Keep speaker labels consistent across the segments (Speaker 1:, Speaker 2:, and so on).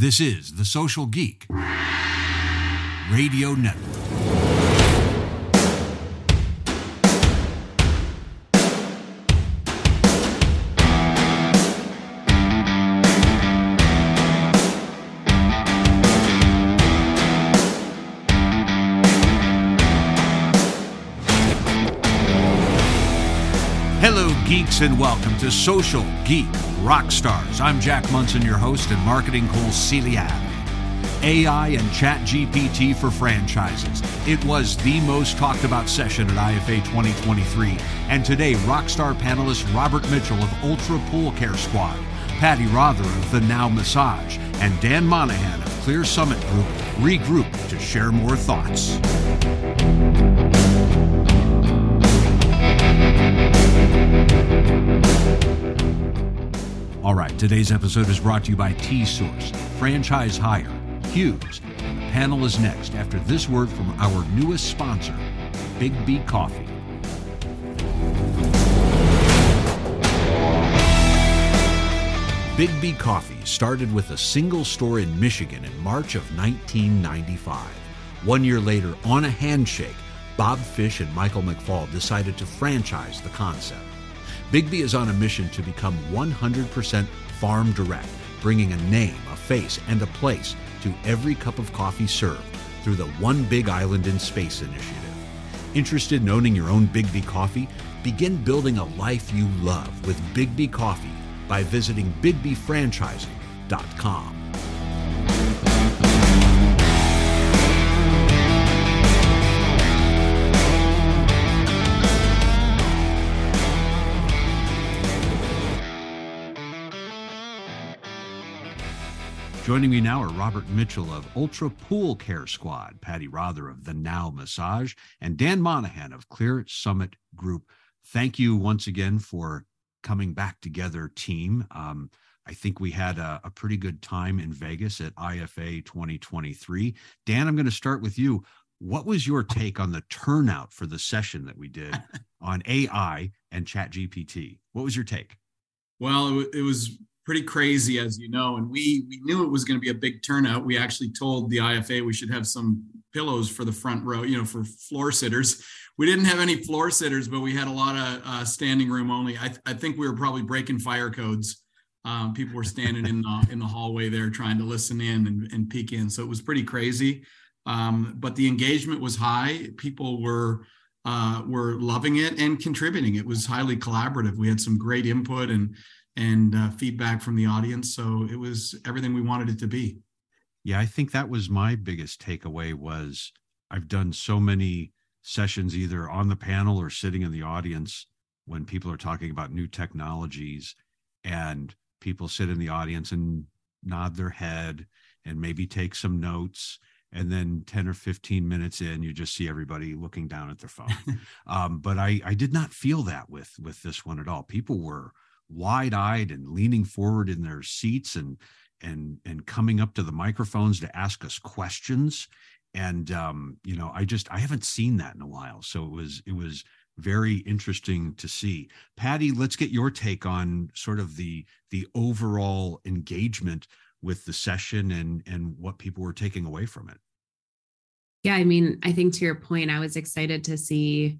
Speaker 1: This is The Social Geek Radio Network. And welcome to Social Geek Rockstars. I'm Jack Monson, your host and marketing conciliary. AI and Chat GPT for franchises. It was the most talked about session at IFA 2023. And today, Rockstar panelist Robert Mitchell of Ultra Pool Care Squad, Patti Rother of The Now Massage, and Dan Monaghan of Clear Summit Group regroup to share more thoughts. All right, today's episode is brought to you by T Source, Franchise Hire, Hughes. And the panel is next after this word from our newest sponsor, Big B Coffee. BIGGBY Coffee started with a single store in Michigan in March of 1995. One year later, on a handshake, Bob Fish and Michael McFall decided to franchise the concept. BIGGBY is on a mission to become 100% farm direct, bringing a name, a face, and a place to every cup of coffee served through the One Big Island in Space initiative. Interested in owning your own BIGGBY coffee? Begin building a life you love with BIGGBY Coffee by visiting biggbyfranchising.com. Joining me now are Robert Mitchell of Ultra Pool Care Squad, Patti Rother of The Now Massage, and Dan Monaghan of Clear Summit Group. Thank you once again for coming back together, team. Um, I think we had a, a, pretty good time in Vegas at IFA 2023. Dan, I'm going to start with you. What was your take on the turnout for the session that we did on AI and Chat GPT? What was your take?
Speaker 2: Well, it, it was pretty crazy, as you know, and we we knew it was going to be a big turnout. We actually told the IFA we should have some pillows for the front row, you know, for floor sitters. We didn't have any floor sitters, but we had a lot of uh, standing room only. I, th- I think we were probably breaking fire codes. Um, people were standing in the in the hallway there trying to listen in and, and peek in. So it was pretty crazy. Um, but the engagement was high. People were uh, were loving it and contributing. It was highly collaborative. We had some great input and and uh, feedback from the audience. So it was everything we wanted it to be.
Speaker 1: Yeah, I think that was my biggest takeaway was I've done so many sessions either on the panel or sitting in the audience when people are talking about new technologies and people sit in the audience and nod their head and maybe take some notes and then 10 or 15 minutes in you just see everybody looking down at their phone um, but I, I did not feel that with with this one at all people were wide-eyed and leaning forward in their seats and and and coming up to the microphones to ask us questions. And um, you know i just i haven't seen that in a while. So it was it was very interesting to see. Patti let's get your take on sort of the the overall engagement with the session and and what people were taking away from it.
Speaker 3: Yeah i mean i think to your point i was excited to see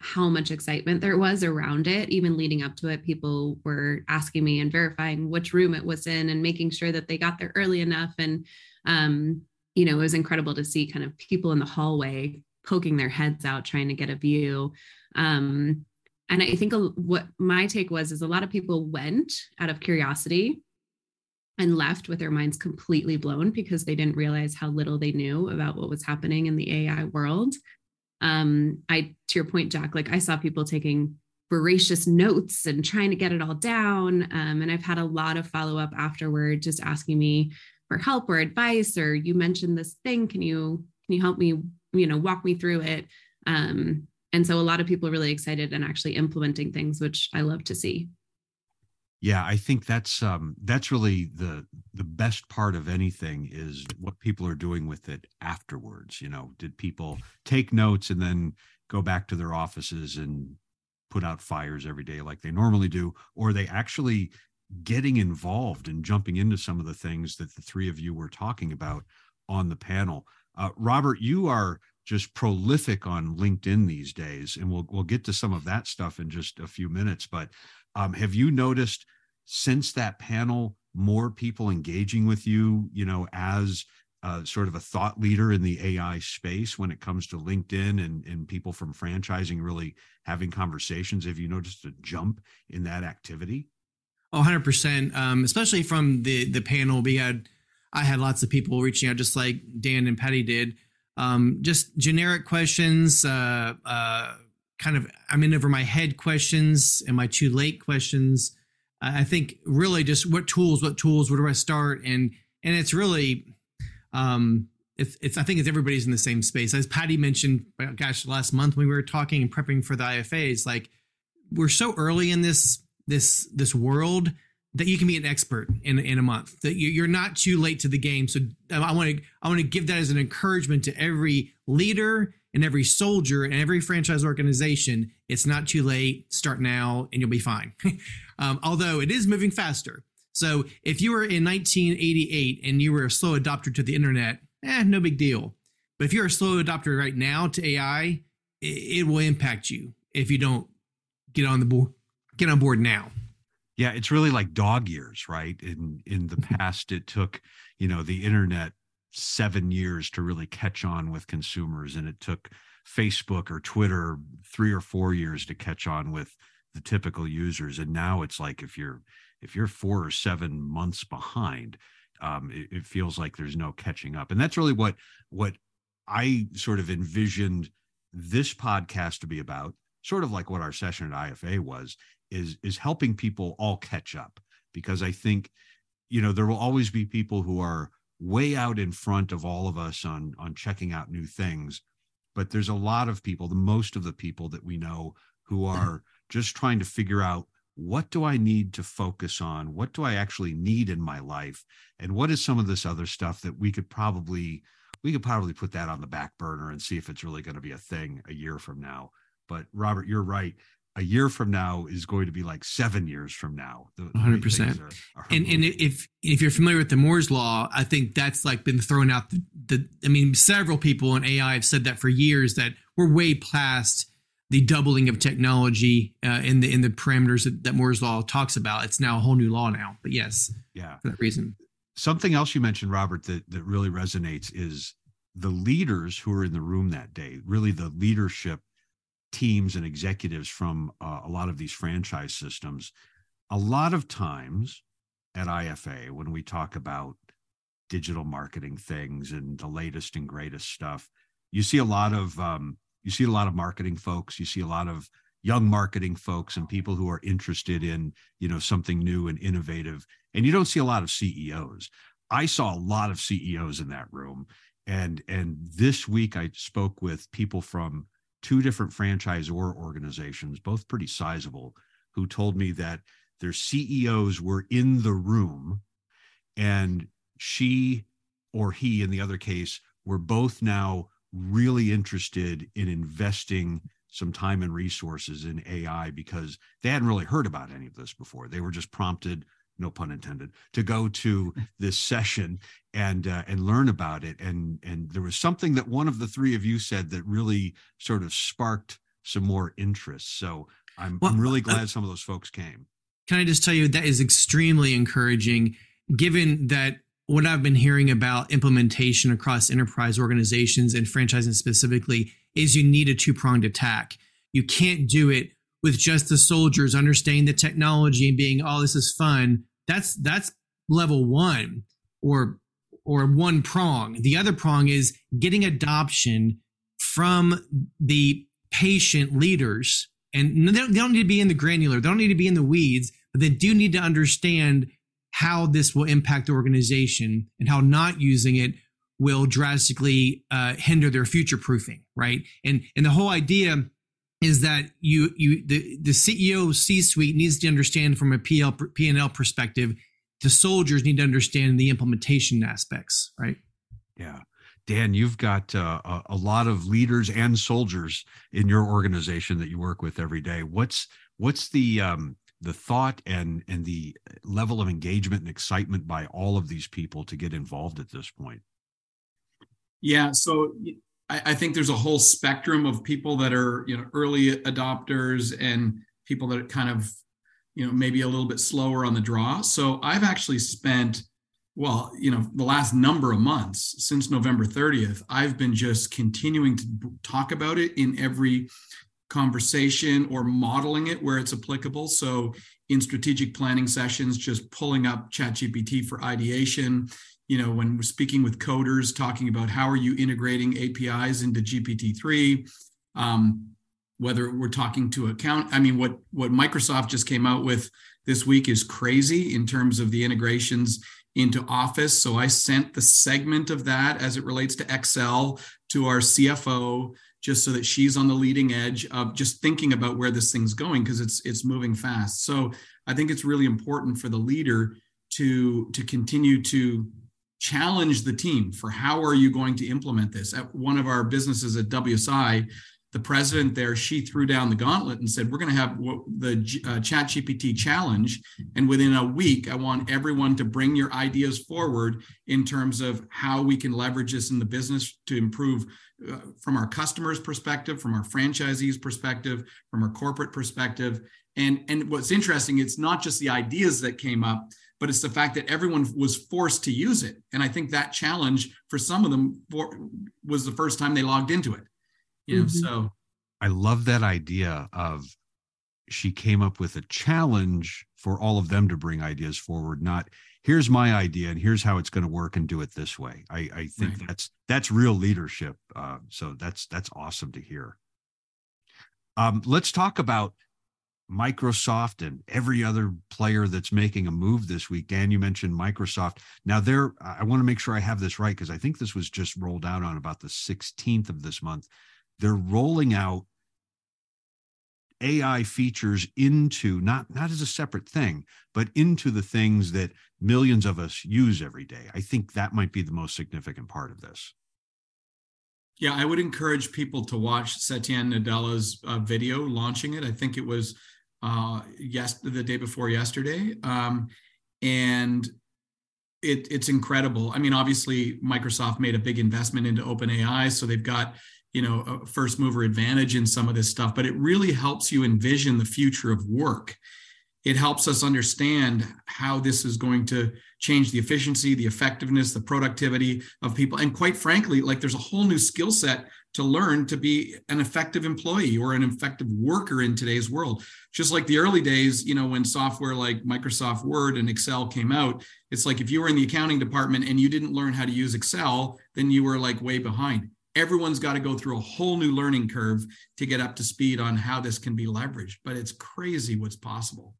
Speaker 3: how much excitement there was around it. Even leading up to it, people were asking me and verifying which room it was in and making sure that they got there early enough. And, um, you know, it was incredible to see kind of people in the hallway poking their heads out, trying to get a view. Um, and I think what my take was is a lot of people went out of curiosity and left with their minds completely blown because they didn't realize how little they knew about what was happening in the AI world um i to your point jack like i saw people taking voracious notes and trying to get it all down. Um, and i've had a lot of follow up afterward just asking me for help or advice or you mentioned this thing. Can you can you help me you know walk me through it? Um, and so a lot of people are really excited and actually implementing things which i love to see
Speaker 1: yeah i think that's um that's really the the best part of anything is what people are doing with it afterwards you know did people take notes and then go back to their offices and put out fires every day like they normally do or are they actually getting involved and jumping into some of the things that the three of you were talking about on the panel. Uh, Robert, you are just prolific on LinkedIn these days, and we'll we'll get to some of that stuff in just a few minutes. But um, have you noticed since that panel more people engaging with you? You know, as uh, sort of a thought leader in the AI space when it comes to LinkedIn and and people from franchising really having conversations. Have you noticed a jump in that activity?
Speaker 4: Oh, 100%. Um, especially from the the panel, we had I had lots of people reaching out, just like Dan and Patti did. Um, just generic questions, uh, uh, kind of I'm in over my head questions. Am I too late questions? I think really just what tools, what tools, where do I start? And and it's really um, it's, it's I think it's everybody's in the same space. As Patti mentioned, gosh, last month when we were talking and prepping for the IFAs, like we're so early in this this this world that you can be an expert in in a month. That you're not too late to the game. So I want to I want to give that as an encouragement to every leader and every soldier and every franchise organization. It's not too late. Start now, and you'll be fine. um, although it is moving faster. So if you were in 1988 and you were a slow adopter to the internet, eh, no big deal. But if you're a slow adopter right now to AI, it, it will impact you if you don't get on the board get on board now.
Speaker 1: Yeah, it's really like dog years, right? In in the past, it took you know the internet seven years to really catch on with consumers, and it took Facebook or Twitter three or four years to catch on with the typical users. And now it's like if you're if you're four or seven months behind, um, it, it feels like there's no catching up. And that's really what what I sort of envisioned this podcast to be about, sort of like what our session at IFA was, is is helping people all catch up because I think you know there will always be people who are way out in front of all of us on on checking out new things but there's a lot of people the most of the people that we know who are just trying to figure out what do I need to focus on? What do I actually need in my life? And what is some of this other stuff that we could probably we could probably put that on the back burner and see if it's really going to be a thing a year from now. But Robert, you're right a year from now is going to be like seven years from now.
Speaker 4: One hundred percent. And and if if you're familiar with the Moore's law, I think that's like been thrown out. The, the I mean, several people in AI have said that for years that we're way past the doubling of technology uh, in the in the parameters that, that Moore's law talks about. It's now a whole new law now. But yes,
Speaker 1: yeah,
Speaker 4: for that reason.
Speaker 1: Something else you mentioned, Robert, that that really resonates is the leaders who were in the room that day. Really, the leadership teams and executives from uh, a lot of these franchise systems, a lot of times at IFA, when we talk about digital marketing things and the latest and greatest stuff, you see a lot of um, you see a lot of marketing folks, you see a lot of young marketing folks and people who are interested in you know something new and innovative, and you don't see a lot of CEOs. I saw a lot of CEOs in that room, and and this week I spoke with people from two different franchisor organizations, both pretty sizable, who told me that their CEOs were in the room and she or he, in the other case, were both now really interested in investing some time and resources in AI because they hadn't really heard about any of this before. They were just prompted no pun intended, to go to this session and uh, and learn about it. And and there was something that one of the three of you said that really sort of sparked some more interest. So I'm, well, I'm really uh, glad uh, some of those folks came.
Speaker 4: Can I just tell you that is extremely encouraging, given that what I've been hearing about implementation across enterprise organizations and franchising specifically is you need a two pronged attack. You can't do it with just the soldiers understanding the technology and being, oh, this is fun. That's that's level one or or one prong. The other prong is getting adoption from the patient leaders. And they don't, they don't need to be in the granular, they don't need to be in the weeds, but they do need to understand how this will impact the organization and how not using it will drastically uh, hinder their future proofing, right? And and the whole idea is that you you the the CEO C suite needs to understand from a PL P&L perspective. The soldiers need to understand the implementation aspects, right?
Speaker 1: Yeah. Dan, you've got uh, a, a lot of leaders and soldiers in your organization that you work with every day. What's what's the um, the thought and and the level of engagement and excitement by all of these people to get involved at this point
Speaker 2: yeah so I, I think there's a whole spectrum of people that are you know early adopters and people that are kind of you know maybe a little bit slower on the draw. So i've actually spent well you know the last number of months since november 30th i've been just continuing to talk about it in every conversation or modeling it where it's applicable. So in strategic planning sessions just pulling up ChatGPT for ideation you know when we're speaking with coders talking about how are you integrating apis into gpt-3 um, whether we're talking to account i mean what what microsoft just came out with this week is crazy in terms of the integrations into office. So i sent the segment of that as it relates to excel to our cfo just so that she's on the leading edge of just thinking about where this thing's going because it's it's moving fast. So i think it's really important for the leader to to continue to challenge the team for how are you going to implement this at one of our businesses at wsi the president there, she threw down the gauntlet and said, "We're going to have the uh, Chat GPT challenge, and within a week, I want everyone to bring your ideas forward in terms of how we can leverage this in the business to improve uh, from our customers' perspective, from our franchisees' perspective, from our corporate perspective." And and what's interesting, it's not just the ideas that came up, but it's the fact that everyone was forced to use it. And I think that challenge for some of them for, was the first time they logged into it you know mm-hmm. so
Speaker 1: i love that idea of she came up with a challenge for all of them to bring ideas forward not here's my idea and here's how it's going to work and do it this way i, I think right. that's that's real leadership uh, so that's that's awesome to hear um, let's talk about Microsoft and every other player that's making a move this week. Dan, you mentioned Microsoft. Now, there, I want to make sure I have this right because I think this was just rolled out on about the 16th of this month they're rolling out AI features into not not as a separate thing, but into the things that millions of us use every day. I think that might be the most significant part of this.
Speaker 2: Yeah, I would encourage people to watch Satya Nadella's uh, video launching it. I think it was uh, yes the day before yesterday, um, and it, it's incredible. I mean, obviously, Microsoft made a big investment into OpenAI, so they've got you know a first mover advantage in some of this stuff but it really helps you envision the future of work it helps us understand how this is going to change the efficiency the effectiveness the productivity of people. And quite frankly like there's a whole new skill set to learn to be an effective employee or an effective worker in today's world. Just like the early days you know when software like microsoft word and excel came out it's like if you were in the accounting department and you didn't learn how to use excel then you were like way behind. Everyone's got to go through a whole new learning curve to get up to speed on how this can be leveraged but it's crazy what's possible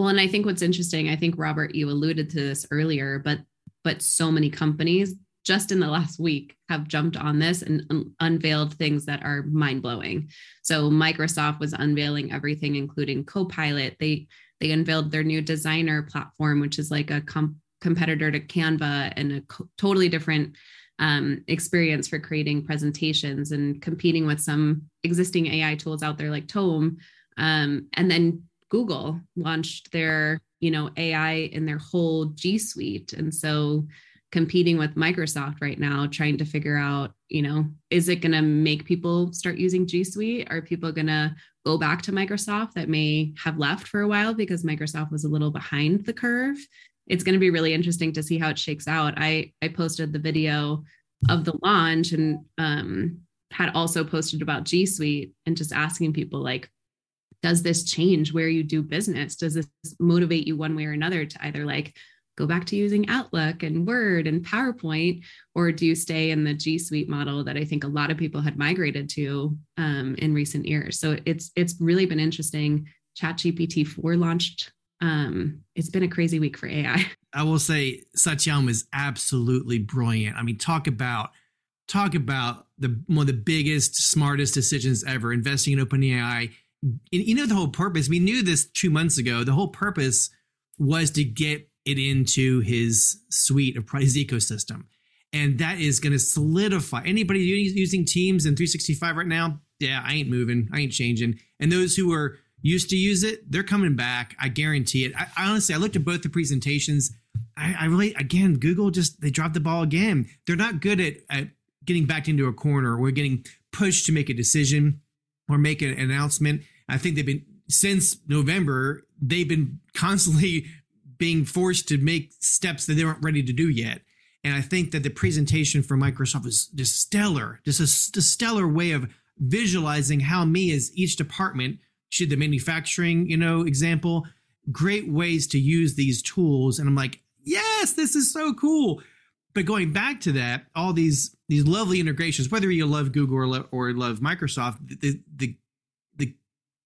Speaker 3: well and i think what's interesting i think robert you alluded to this earlier but but so many companies just in the last week have jumped on this and un- unveiled things that are mind-blowing so microsoft was unveiling everything including copilot they they unveiled their new designer platform which is like a com- competitor to canva and a co- totally different um, experience for creating presentations and competing with some existing AI tools out there like Tome. Um, and then Google launched their, you know, AI in their whole G Suite. And so competing with Microsoft right now, trying to figure out, you know, is it going to make people start using G Suite? Are people going to go back to Microsoft that may have left for a while because Microsoft was a little behind the curve? it's going to be really interesting to see how it shakes out. I I posted the video of the launch and um, had also posted about G Suite and just asking people like, does this change where you do business? Does this motivate you one way or another to either like go back to using Outlook and Word and PowerPoint, or do you stay in the G Suite model that I think a lot of people had migrated to um, in recent years? So it's it's really been interesting. ChatGPT 4 launched um, it's been a crazy week for AI.
Speaker 4: I will say Satyam is absolutely brilliant. I mean, talk about talk about the one of the biggest, smartest decisions ever. Investing in OpenAI. You know the whole purpose. We knew this two months ago. The whole purpose was to get it into his suite of his ecosystem, and that is going to solidify. Anybody using Teams and 365 right now? Yeah, I ain't moving. I ain't changing. And those who are used to use it, they're coming back. I guarantee it. I, I honestly, I looked at both the presentations. I, I, really, again, Google just they dropped the ball again. They're not good at, at getting backed into a corner or getting pushed to make a decision or make an announcement. I think they've been since November. They've been constantly being forced to make steps that they weren't ready to do yet. And I think that the presentation for Microsoft was just stellar, just a, a stellar way of visualizing how me as each department should the manufacturing, you know, example, great ways to use these tools. And I'm like, yes, this is so cool. But going back to that, all these these lovely integrations, whether you love Google or, love, or love Microsoft, the, the the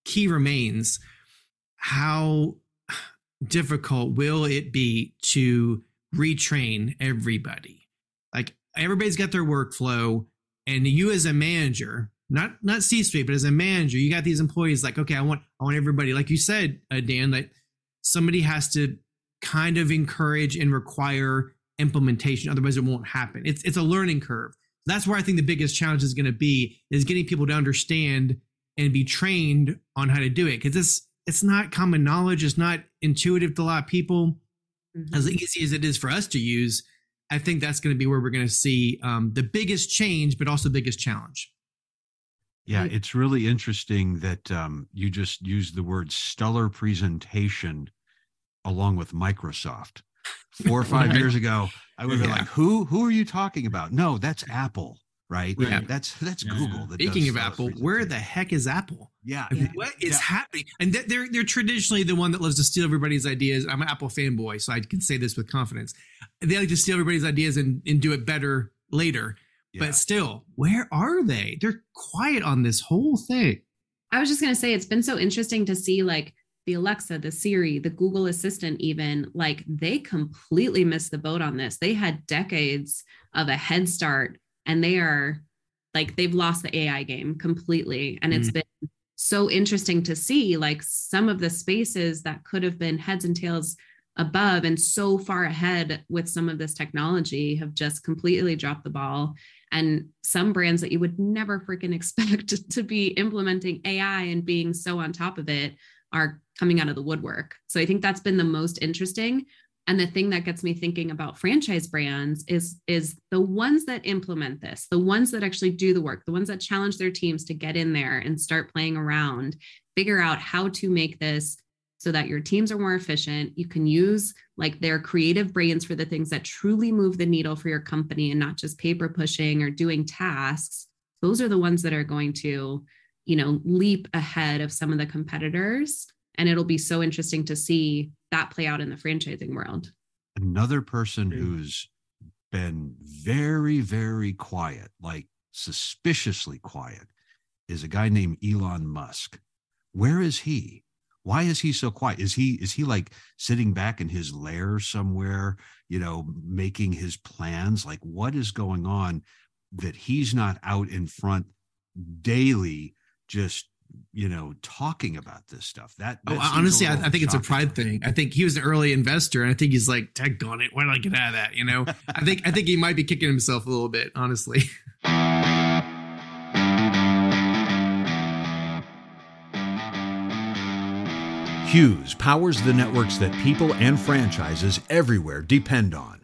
Speaker 4: key remains how difficult will it be to retrain everybody? Like everybody's got their workflow, and you as a manager, not not C suite, but as a manager, you got these employees like, okay, I want I want everybody, like you said, uh, Dan, that somebody has to kind of encourage and require implementation, otherwise it won't happen. It's it's a learning curve. That's where I think the biggest challenge is going to be is getting people to understand and be trained on how to do it because it's it's not common knowledge. It's not intuitive to a lot of people. Mm-hmm. As easy as it is for us to use, I think that's going to be where we're going to see um, the biggest change, but also the biggest challenge.
Speaker 1: Yeah, it's really interesting that um, you just used the word stellar presentation along with Microsoft. Four or five years ago, I would be yeah. like, "Who? Who are you talking about?" No, that's Apple right? Yeah. That's that's yeah. Google. That
Speaker 4: Speaking of Apple, where the heck is Apple?
Speaker 1: Yeah,
Speaker 4: what is yeah. happening? And they're they're traditionally the one that loves to steal everybody's ideas. I'm an Apple fanboy, so I can say this with confidence. They like to steal everybody's ideas and, and do it better later. But still, where are they? They're quiet on this whole thing.
Speaker 3: I was just gonna say it's been so interesting to see like the Alexa, the Siri, the Google Assistant, even like they completely missed the boat on this. They had decades of a head start and they are like they've lost the AI game completely. And it's mm-hmm. been so interesting to see like some of the spaces that could have been heads and tails above and so far ahead with some of this technology have just completely dropped the ball. And some brands that you would never freaking expect to be implementing AI and being so on top of it are coming out of the woodwork. So I think that's been the most interesting. And the thing that gets me thinking about franchise brands is is the ones that implement this the ones that actually do the work the ones that challenge their teams to get in there and start playing around figure out how to make this so that your teams are more efficient. You can use like their creative brains for the things that truly move the needle for your company and not just paper pushing or doing tasks. Those are the ones that are going to you know leap ahead of some of the competitors and it'll be so interesting to see that play out in the franchising world.
Speaker 1: Another person who's been very, very quiet, like suspiciously quiet, is a guy named Elon Musk. Where is he? Why is he so quiet? Is he is he like sitting back in his lair somewhere, you know, making his plans? Like what is going on that he's not out in front daily just you know talking about this stuff. That, that
Speaker 4: oh, honestly I, I, think it's a pride thing. I think he was an early investor and i think he's like tech on it. Why don't i get out of that? You know? I think i think he might be kicking himself a little bit honestly.
Speaker 5: Hughes powers the networks that people and franchises everywhere depend on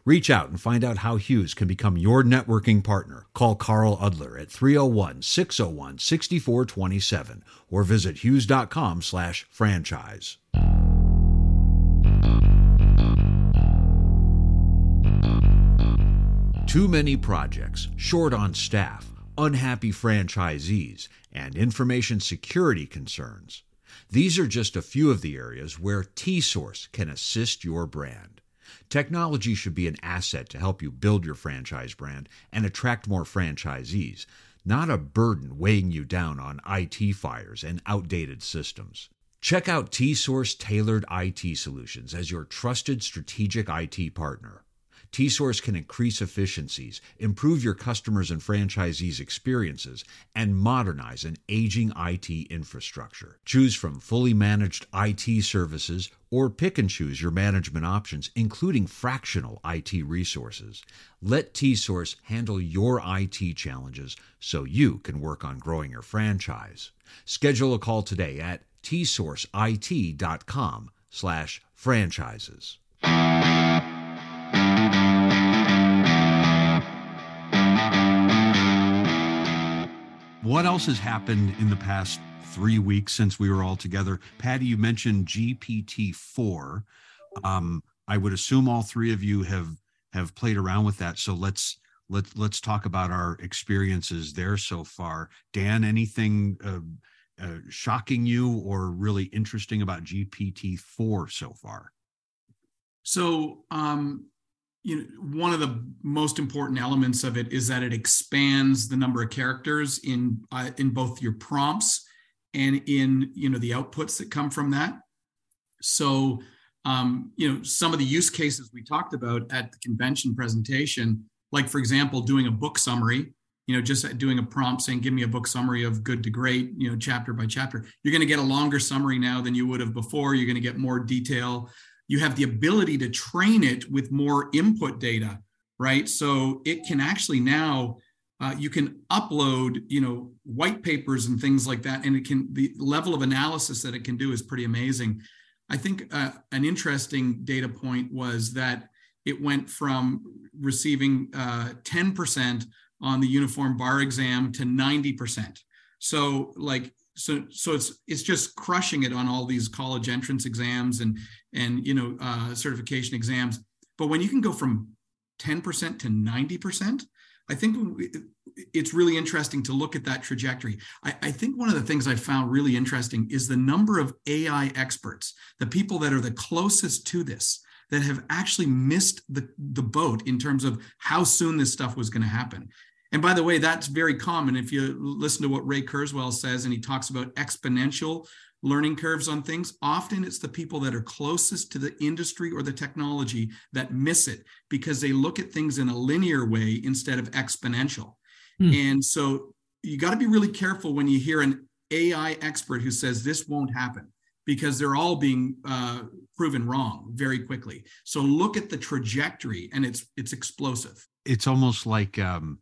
Speaker 5: Reach out and find out how Hughes can become your networking partner. Call Carl Udler at 301 601 6427 or visit hughes.com slash franchise. Too many projects, short on staff, unhappy franchisees, and information security concerns. These are just a few of the areas where T-Source can assist your brand. Technology should be an asset to help you build your franchise brand and attract more franchisees, not a burden weighing you down on IT fires and outdated systems. Check out T-Source Tailored IT Solutions as your trusted strategic IT partner. T-Source can increase efficiencies, improve your customers and franchisees' experiences, and modernize an aging IT infrastructure. Choose from fully managed IT services or pick and choose your management options, including fractional IT resources. Let T-Source handle your IT challenges so you can work on growing your franchise. Schedule a call today at tsourceit.com slash franchises.
Speaker 1: What else has happened in the past three weeks since we were all together? Patti, you mentioned GPT four. Um, I would assume all three of you have have played around with that. So let's let's let's talk about our experiences there so far. Dan, anything uh, uh, shocking you or really interesting about GPT four so far?
Speaker 2: So um, you know one of the most important elements of it is that it expands the number of characters in uh, in both your prompts and in you know the outputs that come from that. So um, you know some of the use cases we talked about at the convention presentation like for example doing a book summary you know just doing a prompt saying give me a book summary of good to great you know chapter by chapter. You're going to get a longer summary now than you would have before. You're going to get more detail you have the ability to train it with more input data, right? So it can actually now uh, you can upload, you know, white papers and things like that, and it can the level of analysis that it can do is pretty amazing. I think uh, an interesting data point was that it went from receiving uh, 10% on the uniform bar exam to 90%. So like so so it's it's just crushing it on all these college entrance exams and and you know uh, certification exams. But when you can go from 10% to 90% i think it's really interesting to look at that trajectory. I, I think one of the things i found really interesting is the number of ai experts the people that are the closest to this that have actually missed the, the boat in terms of how soon this stuff was going to happen and by the way, that's very common. If you listen to what Ray Kurzweil says, and he talks about exponential learning curves on things, often it's the people that are closest to the industry or the technology that miss it because they look at things in a linear way instead of exponential. Hmm. And so you got to be really careful when you hear an AI expert who says this won't happen because they're all being uh, proven wrong very quickly. So look at the trajectory, and it's it's explosive.
Speaker 1: It's almost like um,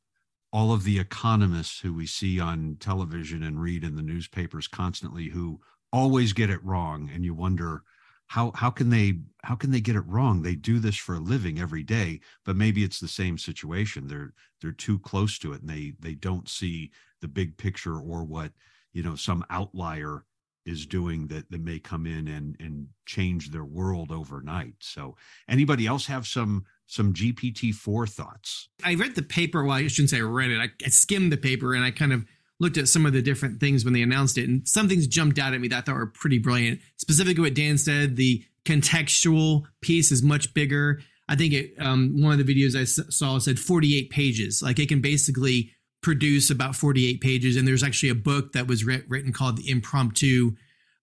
Speaker 1: all of the economists who we see on television and read in the newspapers constantly who always get it wrong and you wonder how how can they how can they get it wrong? They do this for a living every day but maybe it's the same situation. They're they're too close to it and they they don't see the big picture or what you know some outlier is doing that that may come in and and change their world overnight. So anybody else have some some GPT-4 thoughts.
Speaker 4: I read the paper. Well, I shouldn't say I read it. I, I, skimmed the paper and I kind of looked at some of the different things when they announced it, and some things jumped out at me that I thought were pretty brilliant. Specifically, what Dan said, the contextual piece is much bigger. I think it. Um, one of the videos I saw said 48 pages. Like it can basically produce about 48 pages, and there's actually a book that was written called the Impromptu.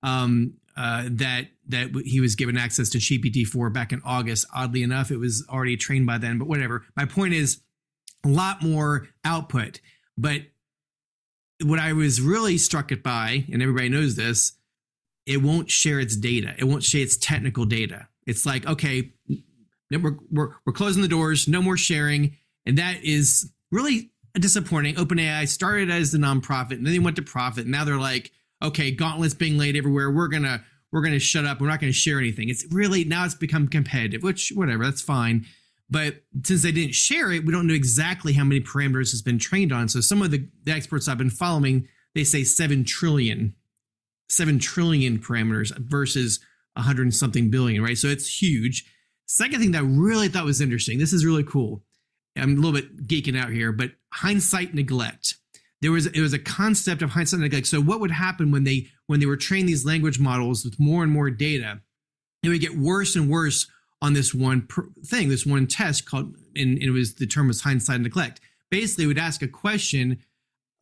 Speaker 4: Um, uh, that that he was given access to GPT-4 back in August. Oddly enough, it was already trained by then, but whatever. My point is a lot more output. But what I was really struck by, and everybody knows this, it won't share its data. It won't share its technical data. It's like, okay, we're, we're, we're closing the doors, no more sharing. And that is really disappointing. OpenAI started as a nonprofit and then they went to profit. Now they're like, okay, gauntlets being laid everywhere. We're gonna we're gonna shut up. We're not gonna share anything. It's really now it's become competitive, which whatever, that's fine. But since they didn't share it, we don't know exactly how many parameters has been trained on. So some of the, the experts I've been following, they say seven trillion, seven trillion parameters versus hundred and something billion, right? So it's huge. Second thing that I really thought was interesting, this is really cool. I'm a little bit geeking out here, but hindsight neglect there was it was a concept of hindsight neglect. So what would happen when they when they were training these language models with more and more data? It would get worse and worse on this one thing, this one test called, and it was the term was hindsight neglect. Basically, it would ask a question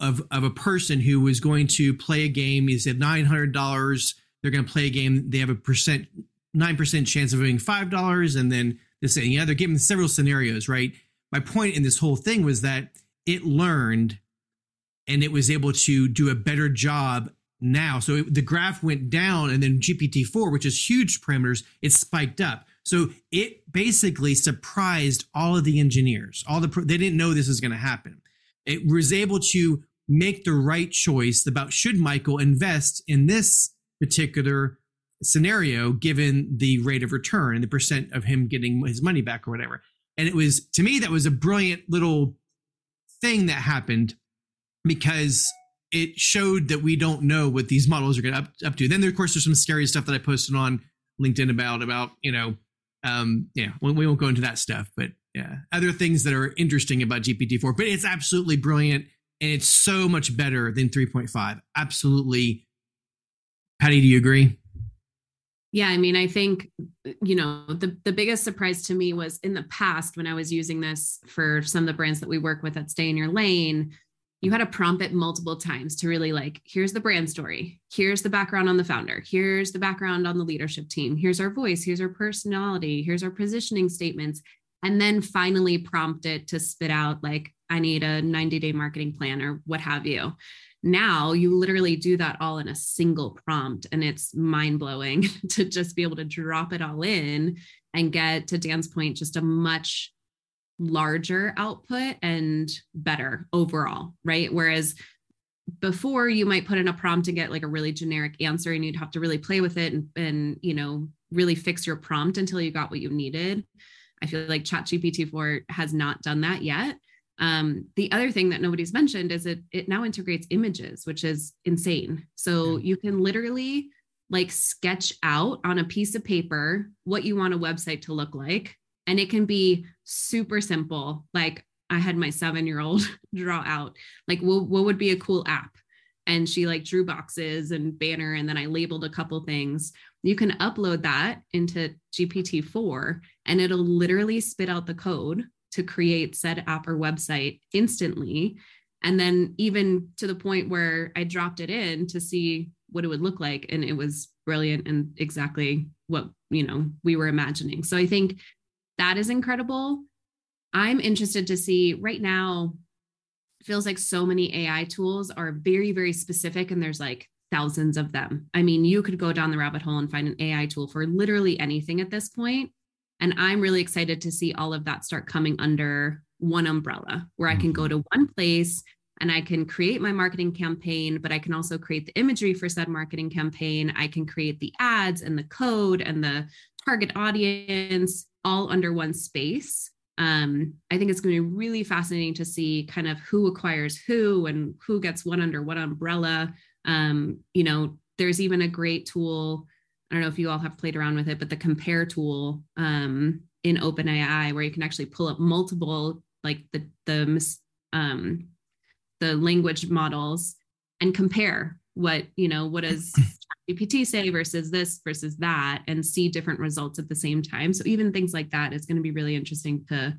Speaker 4: of of a person who was going to play a game. He said nine hundred dollars they're going to play a game. They have a percent, 9% chance of winning $5. And then this and yeah, they're giving several scenarios, right? My point in this whole thing was that it learned and it was able to do a better job now. So it, the graph went down, and then GPT-4, which is huge parameters, it spiked up. So it basically surprised all of the engineers. All the they didn't know this was going to happen. It was able to make the right choice about should Michael invest in this particular scenario given the rate of return and the percent of him getting his money back or whatever. And it was to me that was a brilliant little thing that happened because it showed that we don't know what these models are going up, up to. Then, there, of course, there's some scary stuff that I posted on LinkedIn about about you know, um, yeah, we, we won't go into that stuff, but yeah, other things that are interesting about GPT-4. But it's absolutely brilliant, and it's so much better than 3.5. Absolutely, Patti, do you agree?
Speaker 3: Yeah, I mean, I think you know the the biggest surprise to me was in the past when I was using this for some of the brands that we work with at Stay in Your Lane you had to prompt it multiple times to really like here's the brand story. Here's the background on the founder. Here's the background on the leadership team. Here's our voice. Here's our personality. Here's our positioning statements. And then finally prompt it to spit out like i need a 90 day marketing plan or what have you. Now you literally do that all in a single prompt and it's mind blowing to just be able to drop it all in and get to dan's point just a much larger output and better overall, right? Whereas before you might put in a prompt to get like a really generic answer and you'd have to really play with it and, and you know really fix your prompt until you got what you needed. I feel like chatgpt 4 has not done that yet. Um, the other thing that nobody's mentioned is it it now integrates images which is insane. So you can literally like sketch out on a piece of paper what you want a website to look like and it can be super simple. Like I had my seven year old draw out, like, what, what would be a cool app? And she like drew boxes and banner, and then I labeled a couple things. You can upload that into GPT 4, and it'll literally spit out the code to create said app or website instantly. And then, even to the point where I dropped it in to see what it would look like. And it was brilliant and exactly what, you know, we were imagining. So I think that is incredible. I'm interested to see right now, feels like so many AI tools are very, very specific and there's like thousands of them. I mean, you could go down the rabbit hole and find an AI tool for literally anything at this point. And I'm really excited to see all of that start coming under one umbrella where I can go mm-hmm. to one place and I can create my marketing campaign, but I can also create the imagery for said marketing campaign. I can create the ads and the code and the target audience all under one space. Um, I think it's going to be really fascinating to see kind of who acquires who and who gets one under what umbrella. Um, you know, there's even a great tool. I don't know if you all have played around with it, but the compare tool um, in OpenAI, where you can actually pull up multiple, like the the um, the language models and compare what you know what does GPT say versus this versus that and see different results at the same time. So even things like that is going to be really interesting to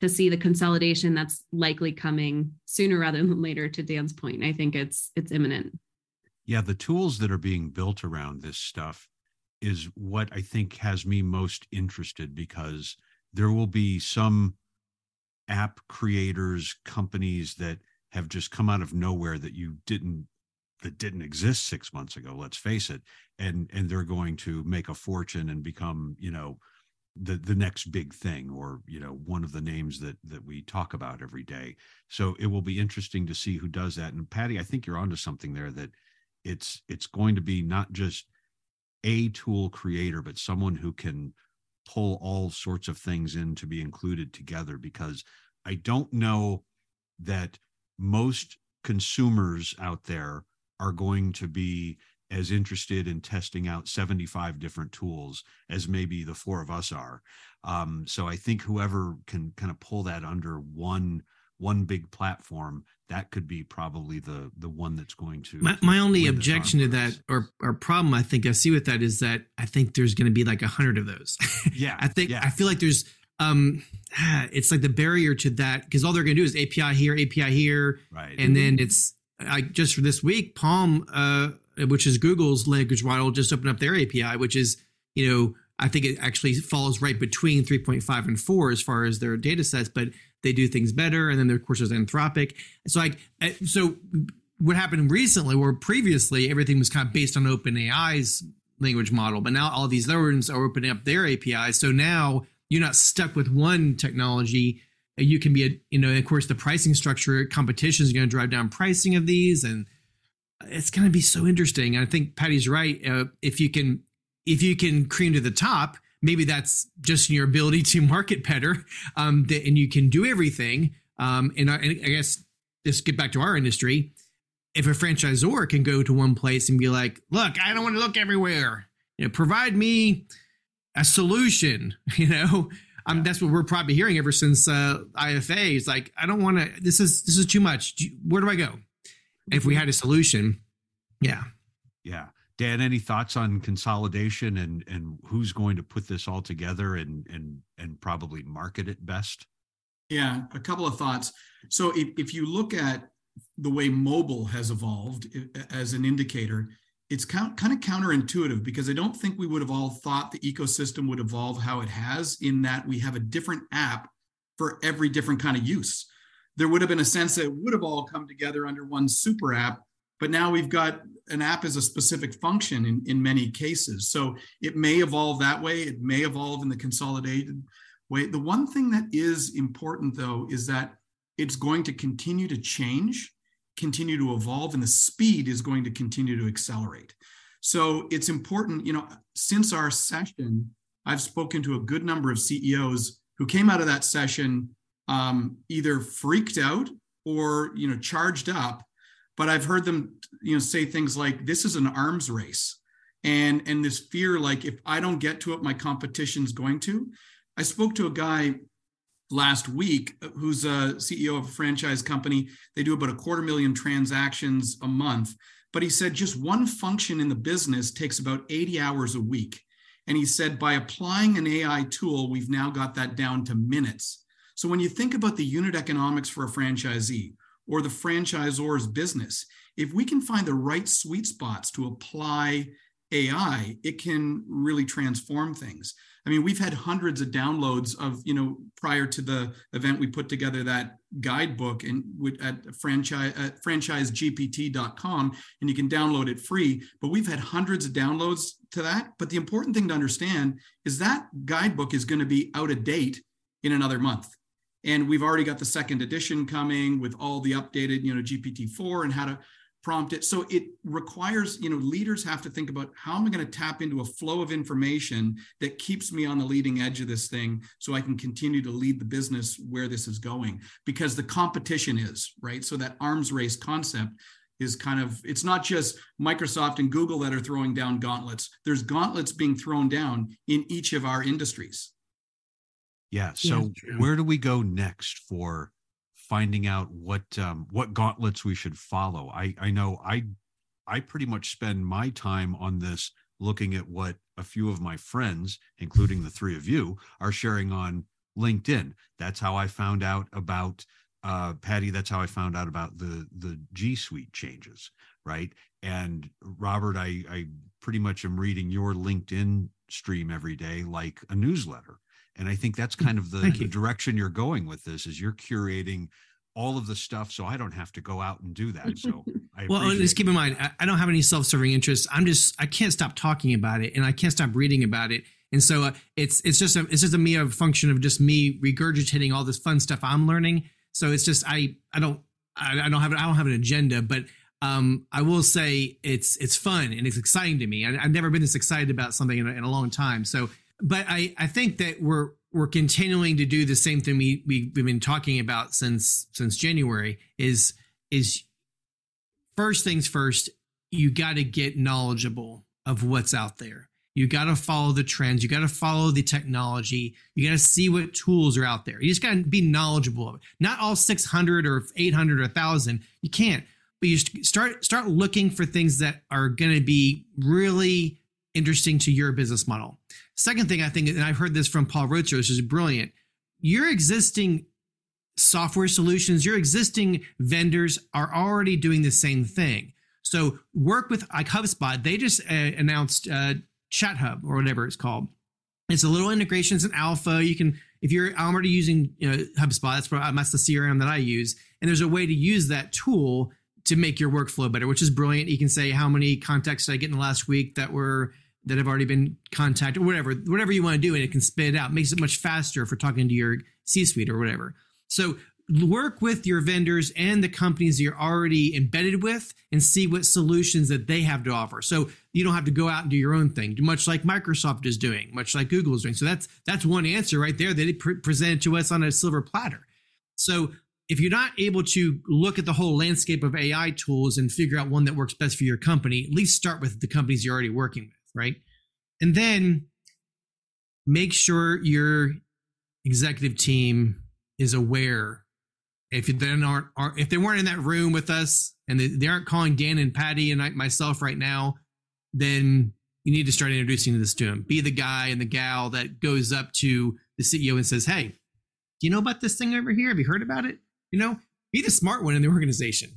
Speaker 3: to see the consolidation that's likely coming sooner rather than later to dan's point. I think it's it's imminent.
Speaker 1: Yeah the tools that are being built around this stuff is what i think has me most interested because there will be some app creators companies that have just come out of nowhere that you didn't that didn't exist six months ago let's face it and and they're going to make a fortune and become you know the the next big thing or you know one of the names that that we talk about every day. So it will be interesting to see who does that. And patti i think you're onto something there that it's it's going to be not just a tool creator but someone who can pull all sorts of things in to be included together because i don't know that most consumers out there are going to be as interested in testing out 75 different tools as maybe the four of us are. Um, so I think whoever can kind of pull that under one one big platform, that could be probably the the one that's going to.
Speaker 4: My, my only objection to that or or problem I think I see with that is that I think there's going to be like a hundred of those.
Speaker 1: Yeah,
Speaker 4: I think
Speaker 1: yeah.
Speaker 4: I feel like there's um it's like the barrier to that because all they're going to do is API here, API here,
Speaker 1: right,
Speaker 4: and then it's I just for this week, PaLM uh, which is Google's language model, just opened up their API, which is, you know, I think it actually falls right between 3.5 and 4 as far as their data sets, but they do things better. And then, of course, there's Anthropic. So, like, eh, so what happened recently, where previously everything was kind of based on OpenAI's language model, but now all these other ones are opening up their APIs. So now you're not stuck with one technology. You can be, a, you know, of course, the pricing structure competition is going to drive down pricing of these, and it's going to be so interesting. I think Patti's right. Uh, if you can, if you can cream to the top, maybe that's just your ability to market better, um, and you can do everything. Um, and, I, and I guess just get back to our industry if a franchisor can go to one place and be like, look, I don't want to look everywhere. You know, provide me a solution, you know. Um, yeah. that's what we're probably hearing ever since uh, IFA. Is like, I don't want to. This is this is too much. Where do I go? if we had a solution, yeah,
Speaker 1: yeah. Dan, any thoughts on consolidation and and who's going to put this all together and and and probably market it best?
Speaker 2: Yeah, a couple of thoughts. So if, if you look at the way mobile has evolved as an indicator, it's kind of counterintuitive because I don't think we would have all thought the ecosystem would evolve how it has, in that we have a different app for every different kind of use. There would have been a sense that it would have all come together under one super app, but now we've got an app as a specific function in, in many cases. So it may evolve that way, it may evolve in the consolidated way. The one thing that is important, though, is that it's going to continue to change, continue to evolve, and the speed is going to continue to accelerate. So it's important, you know, since our session, I've spoken to a good number of CEOs who came out of that session um, either freaked out or, you know, charged up. But I've heard them, you know, say things like, "This is an arms race," and and this fear, like, if I don't get to it, my competition's going to. I spoke to a guy last week, who's a CEO of a franchise company. They do about a quarter million transactions a month. But he said just one function in the business takes about 80 hours a week. And he said by applying an AI tool, we've now got that down to minutes. So when you think about the unit economics for a franchisee or the franchisor's business, if we can find the right sweet spots to apply AI, it can really transform things. I mean, we've had hundreds of downloads of, you know, prior to the event, we put together that guidebook and at franchise at franchisegpt.com, and you can download it free. But we've had hundreds of downloads to that. But the important thing to understand is that guidebook is going to be out of date in another month. And we've already got the second edition coming with all the updated, you know, GPT-4 and how to prompt it. So it requires, you know, leaders have to think about how am I going to tap into a flow of information that keeps me on the leading edge of this thing so I can continue to lead the business where this is going because the competition is, right? So that arms race concept is kind of it's not just Microsoft and Google that are throwing down gauntlets. There's gauntlets being thrown down in each of our industries.
Speaker 1: Yeah. So yeah, where do we go next for finding out what um, what gauntlets we should follow. I I know I I pretty much spend my time on this looking at what a few of my friends, including the three of you, are sharing on LinkedIn. That's how I found out about uh, Patti. That's how I found out about the the G Suite changes, right? And Robert, I I pretty much am reading your LinkedIn stream every day like a newsletter and i think that's kind of the, the direction you're going with this is you're curating all of the stuff so i don't have to go out and do that. So
Speaker 4: I well just keep in mind I, I, don't have any self-serving interests. I'm just i can't stop talking about it and i can't stop reading about it. And so uh, it's it's just a it's just a mere function of just me regurgitating all this fun stuff i'm learning. So it's just i i don't i, I don't have i don't have an agenda but um, I will say it's it's fun and it's exciting to me. I, have never been this excited about something in a, in a long time. So but I, I think that we're we're continuing to do the same thing we, we we've been talking about since since January is is first things first you got to get knowledgeable of what's out there. You got to follow the trends. You got to follow the technology. You got to see what tools are out there. You just got to be knowledgeable of it. Not all 600 or 800 or 1000 you can't but you start start looking for things that are going to be really interesting to your business model Second thing I think, and I've heard this from Paul Roetzer, which is brilliant. Your existing software solutions, your existing vendors are already doing the same thing. So work with like HubSpot. They just uh, announced uh, Chat Hub or whatever it's called. It's a little integration. It's an alpha. You can if you're I'm already using you know, HubSpot. That's that's the CRM that I use, and there's a way to use that tool to make your workflow better, which is brilliant. You can say how many contacts did I get in the last week that were that have already been contacted, or whatever, whatever you want to do, and it can spit it out. Makes it much faster for talking to your C-suite or whatever. So work with your vendors and the companies you're already embedded with and see what solutions that they have to offer. So you don't have to go out and do your own thing, much like Microsoft is doing, much like Google is doing. So that's that's one answer right there that it pre- presented to us on a silver platter. So if you're not able to look at the whole landscape of AI tools and figure out one that works best for your company, at least start with the companies you're already working with, right? And then make sure your executive team is aware if they aren't, if they weren't in that room with us and they, they aren't calling Dan and Patti and I, myself right now, then you need to start introducing this to them. Be the guy and the gal that goes up to the CEO and says, "Hey, do you know about this thing over here? Have you heard about it? You know, be the smart one in the organization."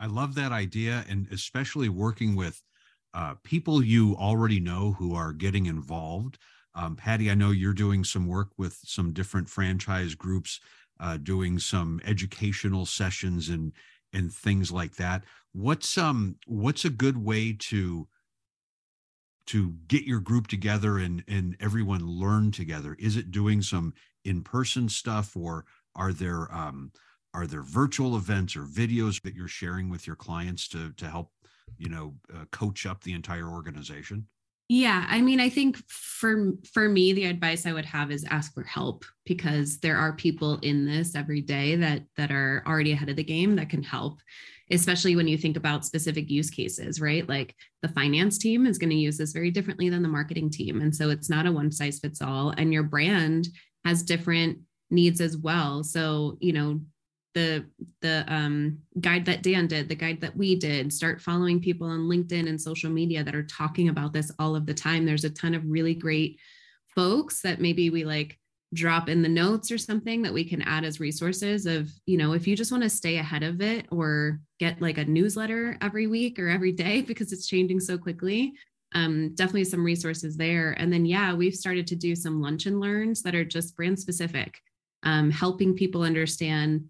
Speaker 1: I love that idea, and especially working with uh, people you already know who are getting involved. Um, Patti, I know you're doing some work with some different franchise groups, uh, doing some educational sessions and and things like that. What's um what's a good way to to get your group together and and everyone learn together? Is it doing some in person stuff, or are there um, are there virtual events or videos that you're sharing with your clients to to help you know uh, coach up the entire organization?
Speaker 3: Yeah i mean i think for for me the advice i would have is ask for help because there are people in this every day that that are already ahead of the game that can help especially when you think about specific use cases right? Like the finance team is going to use this very differently than the marketing team and so it's not a one size fits all and your brand has different needs as well. So you know the the um, guide that Dan did, the guide that we did, start following people on LinkedIn and social media that are talking about this all of the time. There's a ton of really great folks that maybe we like drop in the notes or something that we can add as resources of, you know, if you just want to stay ahead of it or get like a newsletter every week or every day because it's changing so quickly. Um, definitely some resources there. And then, yeah, we've started to do some lunch and learns that are just brand specific, um, helping people understand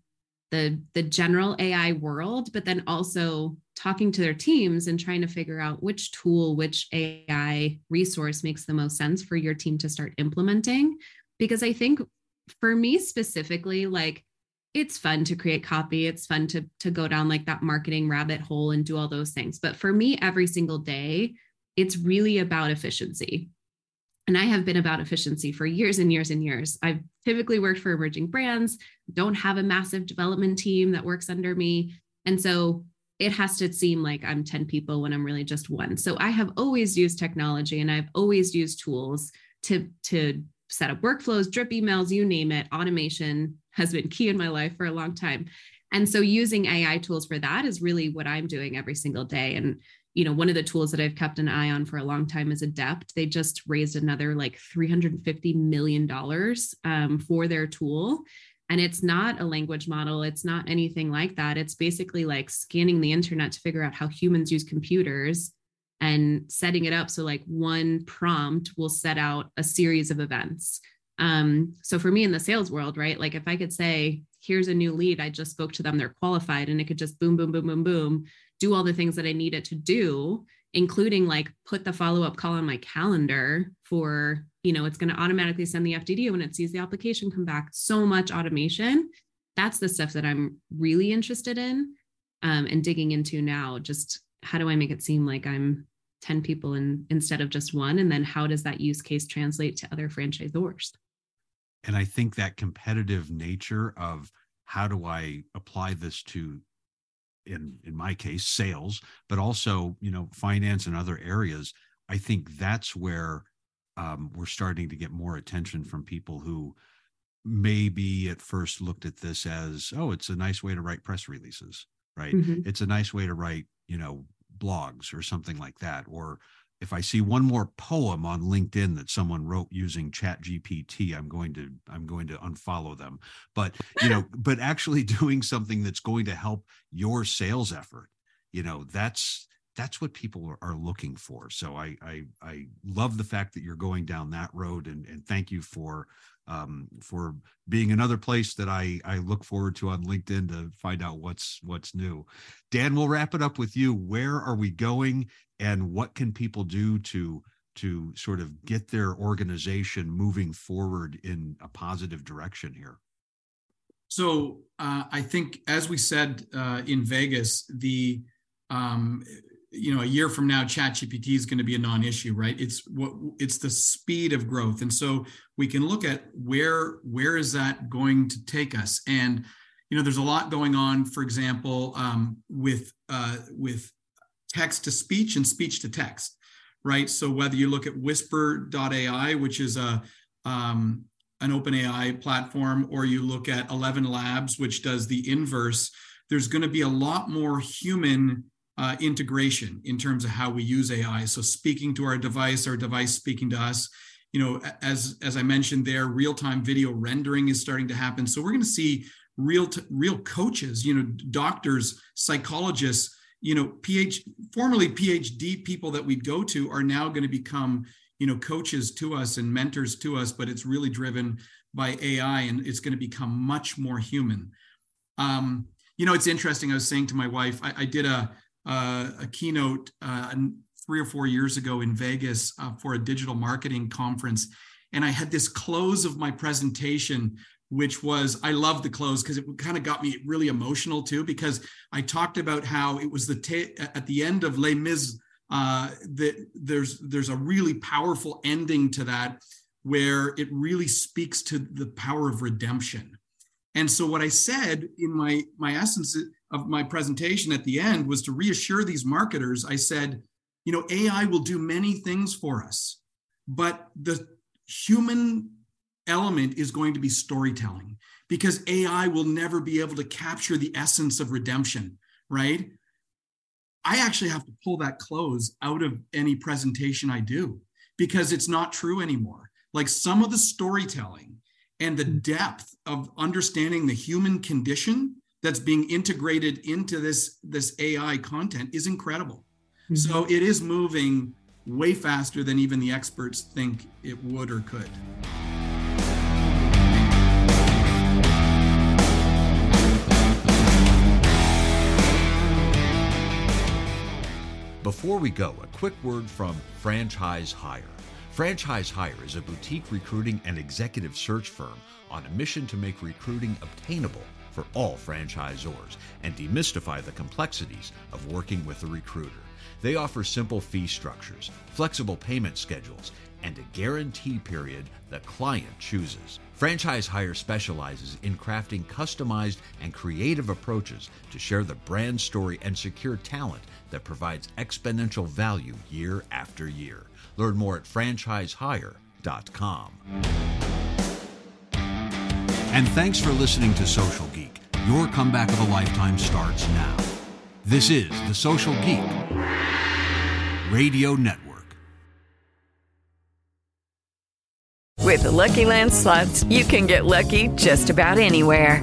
Speaker 3: the the general AI world, but then also talking to their teams and trying to figure out which tool, which AI resource makes the most sense for your team to start implementing. Because I think for me specifically, like it's fun to create copy, it's fun to to go down like that marketing rabbit hole and do all those things. But for me, every single day, it's really about efficiency. And I have been about efficiency for years and years and years. I've typically worked for emerging brands, don't have a massive development team that works under me. And so it has to seem like I'm 10 people when I'm really just one. So I have always used technology and I've always used tools to, to set up workflows, drip emails, you name it. Automation has been key in my life for a long time. And so using AI tools for that is really what I'm doing every single day. And you know, one of the tools that I've kept an eye on for a long time is Adept. They just raised another like $350 million um, for their tool. And it's not a language model, it's not anything like that. It's basically like scanning the internet to figure out how humans use computers and setting it up so like one prompt will set out a series of events. Um, so for me in the sales world, right? Like if I could say, here's a new lead, I just spoke to them, they're qualified, and it could just boom, boom, boom, boom, boom do all the things that I needed to do, including like put the follow up call on my calendar for, you know, it's going to automatically send the FDD when it sees the application come back. So much automation. That's the stuff that I'm really interested in um, and digging into now. Just how do I make it seem like I'm 10 people in, instead of just one? And then how does that use case translate to other franchisors?
Speaker 1: And I think that competitive nature of how do I apply this to in in my case sales but also you know finance and other areas i think that's where um, we're starting to get more attention from people who maybe at first looked at this as oh it's a nice way to write press releases right mm-hmm. it's a nice way to write you know blogs or something like that or if I see one more poem on LinkedIn that someone wrote using Chat GPT, I'm going to I'm going to unfollow them. But you know, but actually doing something that's going to help your sales effort you know that's that's what people are, looking for so I, I i love the fact that you're going down that road and and thank you for um, for being another place that I I look forward to on LinkedIn to find out what's what's new. Dan, we'll wrap it up with you. Where are we going, and what can people do to to sort of get their organization moving forward in a positive direction here?
Speaker 2: So uh, I think, as we said uh, in Vegas, the um, you know a year from now ChatGPT is going to be a non-issue right? It's what it's the speed of growth. And so we can look at where where is that going to take us? And you know there's a lot going on for example um, with uh, with text to speech and speech to text right? So whether you look at whisper.ai which is a um, an open ai platform or you look at 11 labs which does the inverse there's going to be a lot more human uh, integration in terms of how we use AI. So speaking to our device, our device speaking to us. You know, as as I mentioned there, real time video rendering is starting to happen. So we're going to see real t- real coaches. You know, doctors, psychologists. You know, PhD, formerly PhD people that we'd go to are now going to become you know coaches to us and mentors to us. But it's really driven by AI, and it's going to become much more human. Um, you know, it's interesting. I was saying to my wife, I, I did a uh, a keynote uh, three or four years ago in Vegas uh, for a digital marketing conference. And I had this close of my presentation, which was I love the close because it kind of got me really emotional too, because I talked about how it was the ta- at the end of Les Mis. Uh, that there's there's a really powerful ending to that where it really speaks to the power of redemption. And so what I said in my my essence of my presentation at the end was to reassure these marketers. I said, you know, AI will do many things for us, but the human element is going to be storytelling because AI will never be able to capture the essence of redemption, right? I actually have to pull that close out of any presentation I do because it's not true anymore. Like some of the storytelling and the depth of understanding the human condition that's being integrated into this this AI content is incredible. Mm-hmm. So it is moving way faster than even the experts think it would or could.
Speaker 5: Before we go, a quick word from Franchise Hire. Franchise Hire is a boutique recruiting and executive search firm on a mission to make recruiting obtainable for all franchisors and demystify the complexities of working with a recruiter. They offer simple fee structures, flexible payment schedules, and a guarantee period the client chooses. Franchise Hire specializes in crafting customized and creative approaches to share the brand story and secure talent that provides exponential value year after year. Learn more at franchisehire.com. And thanks for listening to Social Geek. Your comeback of a lifetime starts now. This is the Social Geek Radio Network.
Speaker 6: With the Lucky Land slots, you can get lucky just about anywhere.